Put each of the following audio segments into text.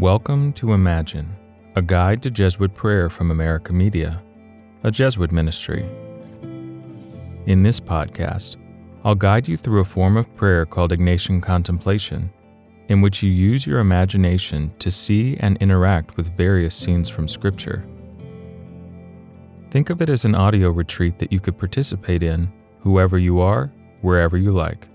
Welcome to Imagine, a guide to Jesuit prayer from America Media, a Jesuit ministry. In this podcast, I'll guide you through a form of prayer called Ignatian Contemplation, in which you use your imagination to see and interact with various scenes from Scripture. Think of it as an audio retreat that you could participate in, whoever you are, wherever you like.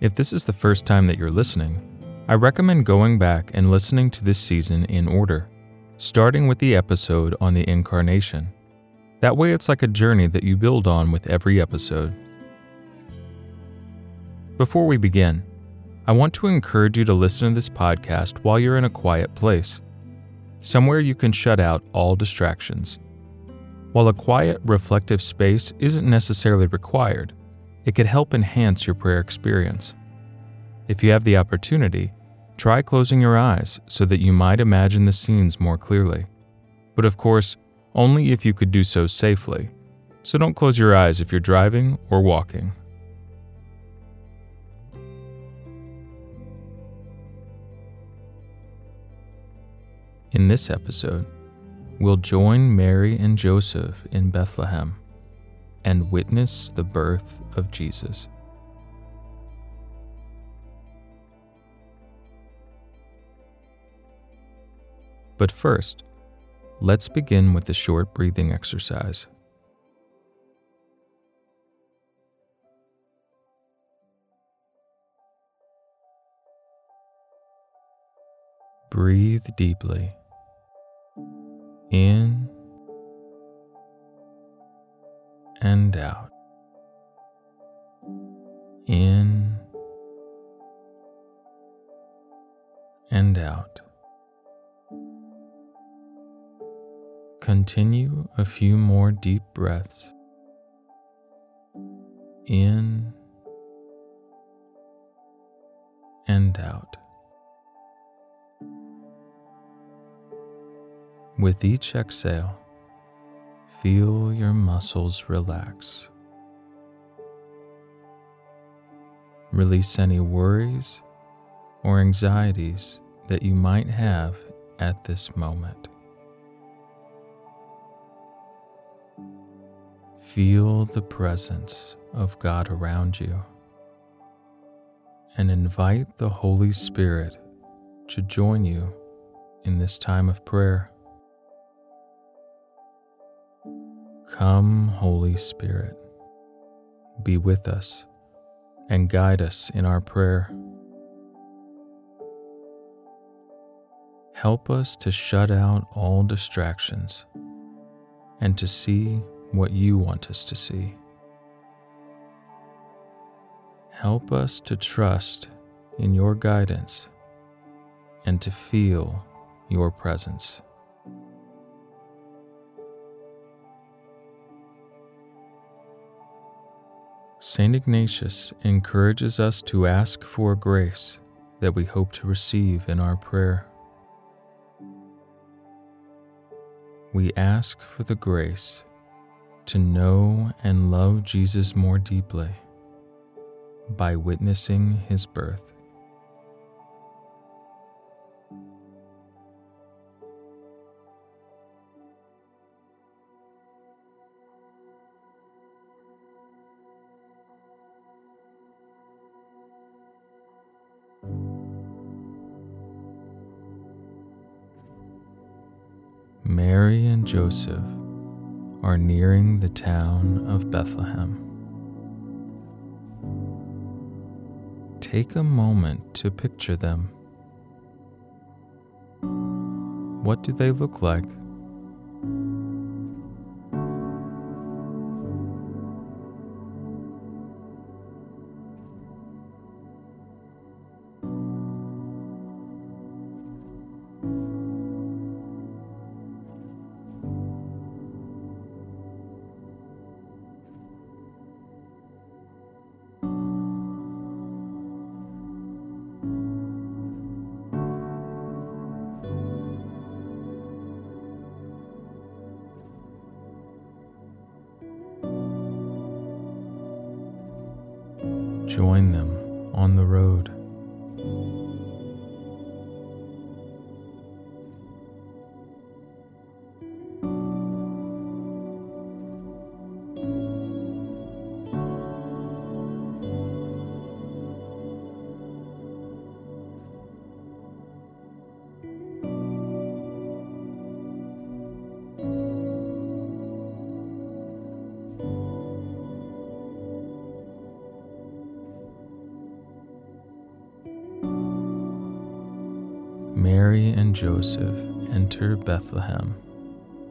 If this is the first time that you're listening, I recommend going back and listening to this season in order, starting with the episode on the Incarnation. That way, it's like a journey that you build on with every episode. Before we begin, I want to encourage you to listen to this podcast while you're in a quiet place, somewhere you can shut out all distractions. While a quiet, reflective space isn't necessarily required, it could help enhance your prayer experience. If you have the opportunity, try closing your eyes so that you might imagine the scenes more clearly. But of course, only if you could do so safely. So don't close your eyes if you're driving or walking. In this episode, we'll join Mary and Joseph in Bethlehem and witness the birth of Jesus. But first, let's begin with a short breathing exercise. Breathe deeply. In and out. In and out. Continue a few more deep breaths. In and out. With each exhale, feel your muscles relax. Release any worries or anxieties that you might have at this moment. Feel the presence of God around you and invite the Holy Spirit to join you in this time of prayer. Come, Holy Spirit, be with us and guide us in our prayer. Help us to shut out all distractions and to see what you want us to see. Help us to trust in your guidance and to feel your presence. St. Ignatius encourages us to ask for grace that we hope to receive in our prayer. We ask for the grace to know and love Jesus more deeply by witnessing his birth. Mary and Joseph are nearing the town of Bethlehem. Take a moment to picture them. What do they look like? Join them on the road. Mary and Joseph enter Bethlehem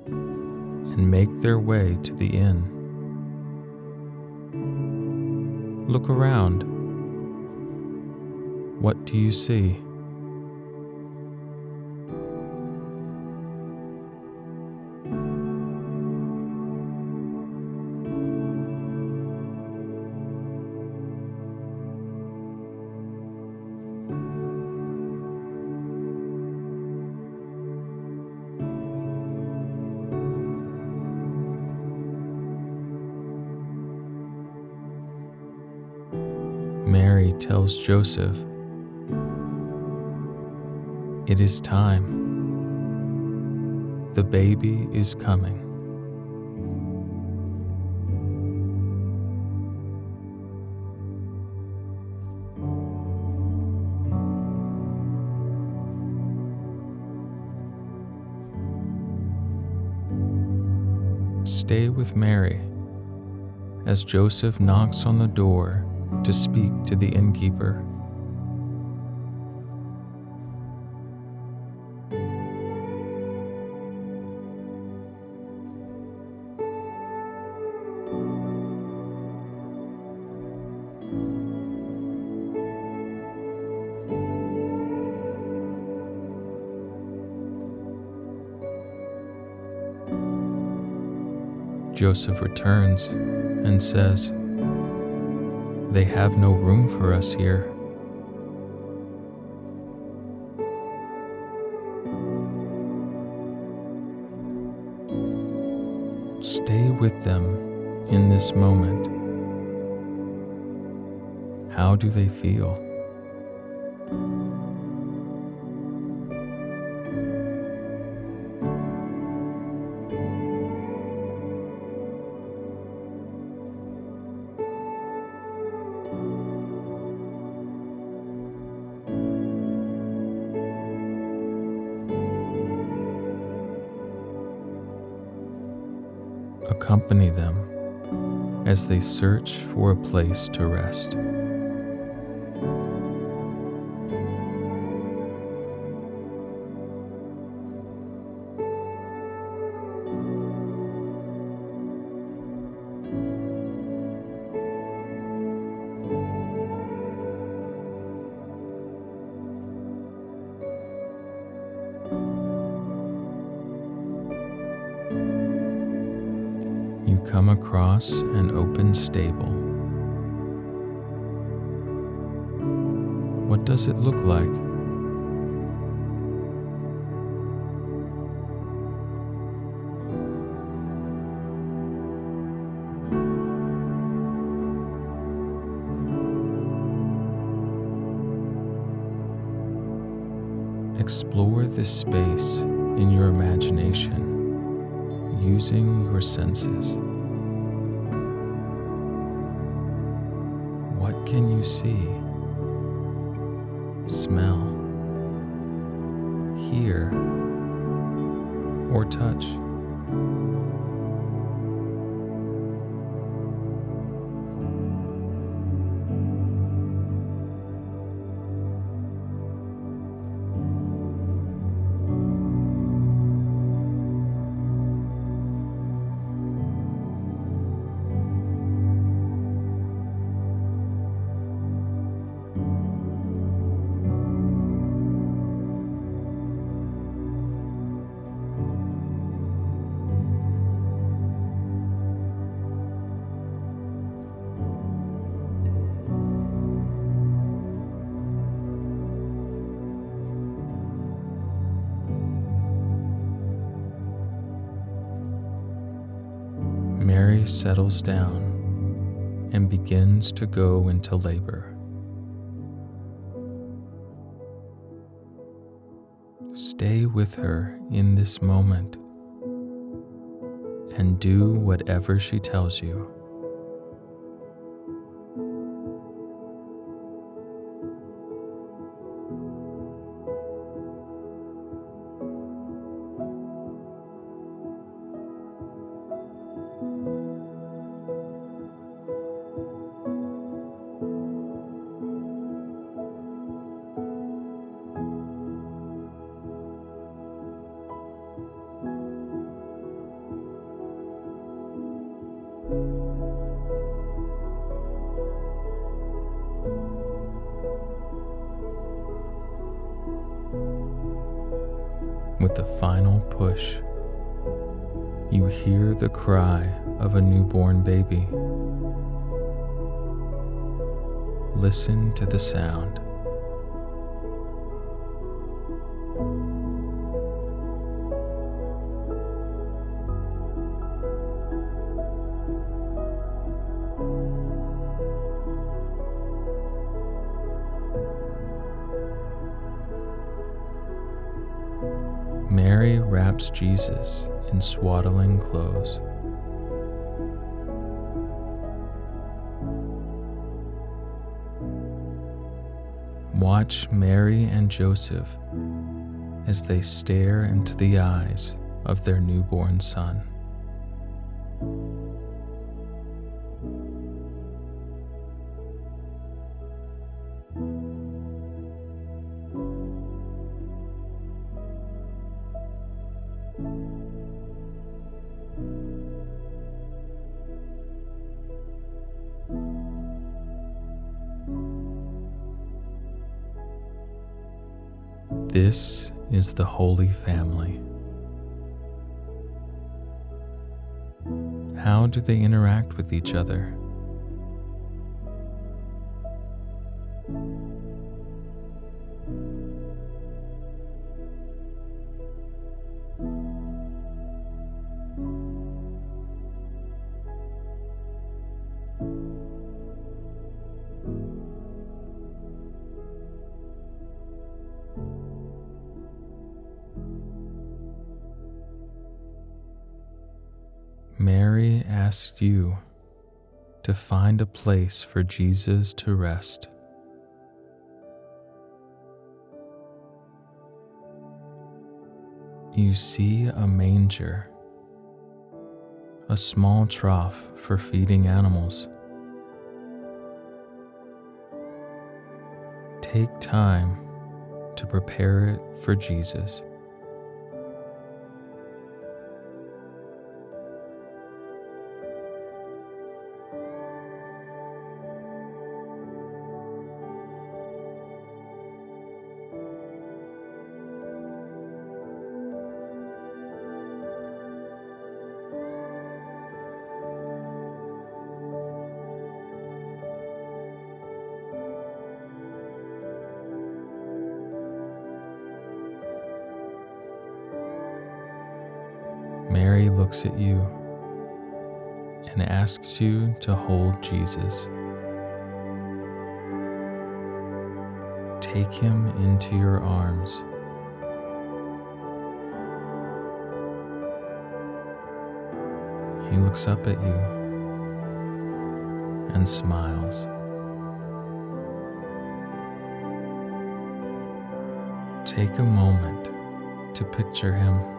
and make their way to the inn. Look around. What do you see? Tells Joseph, It is time. The baby is coming. Stay with Mary as Joseph knocks on the door to speak to the innkeeper. Joseph returns and says, They have no room for us here. Stay with them in this moment. How do they feel? Accompany them as they search for a place to rest. Come across an open stable. What does it look like? Explore this space in your imagination using your senses. Can you see, smell, hear, or touch? Settles down and begins to go into labor. Stay with her in this moment and do whatever she tells you. With the final push, you hear the cry of a newborn baby. Listen to the sound. Wraps Jesus in swaddling clothes. Watch Mary and Joseph as they stare into the eyes of their newborn son. This is the Holy Family. How do they interact with each other? To find a place for Jesus to rest. You see a manger, a small trough for feeding animals. Take time to prepare it for Jesus. Looks at you and asks you to hold Jesus. Take him into your arms. He looks up at you and smiles. Take a moment to picture him.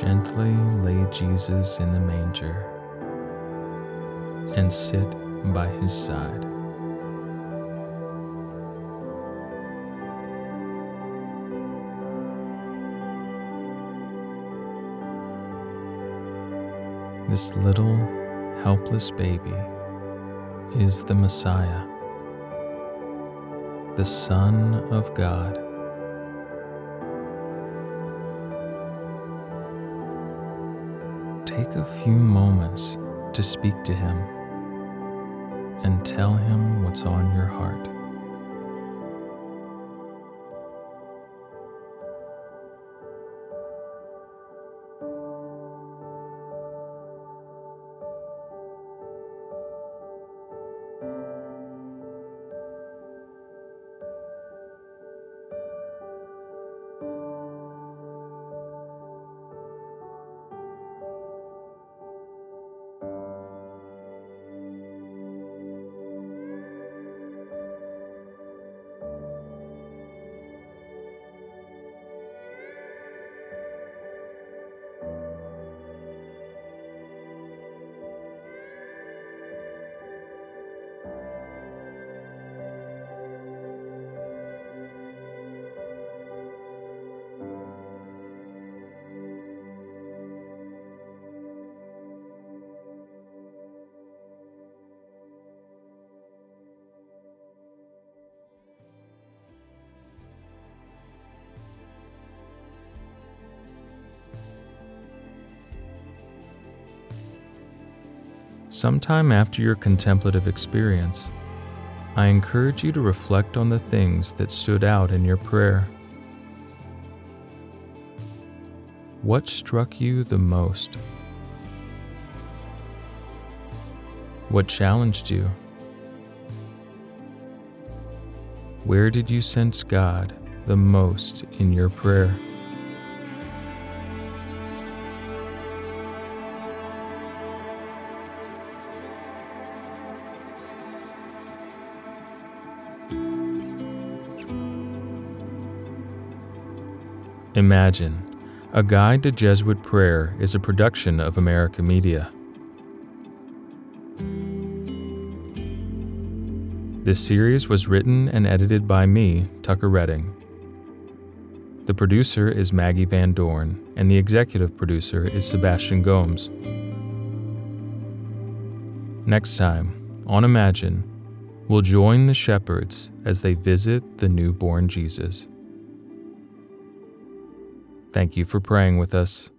Gently lay Jesus in the manger and sit by his side. This little helpless baby is the Messiah, the Son of God. Take a few moments to speak to him and tell him what's on your heart. Sometime after your contemplative experience, I encourage you to reflect on the things that stood out in your prayer. What struck you the most? What challenged you? Where did you sense God the most in your prayer? Imagine A Guide to Jesuit Prayer is a production of America Media. This series was written and edited by me, Tucker Redding. The producer is Maggi Van Dorn, and the executive producer is Sebastian Gomes. Next time, on Imagine, we'll join the shepherds as they visit the newborn Jesus. Thank you for praying with us.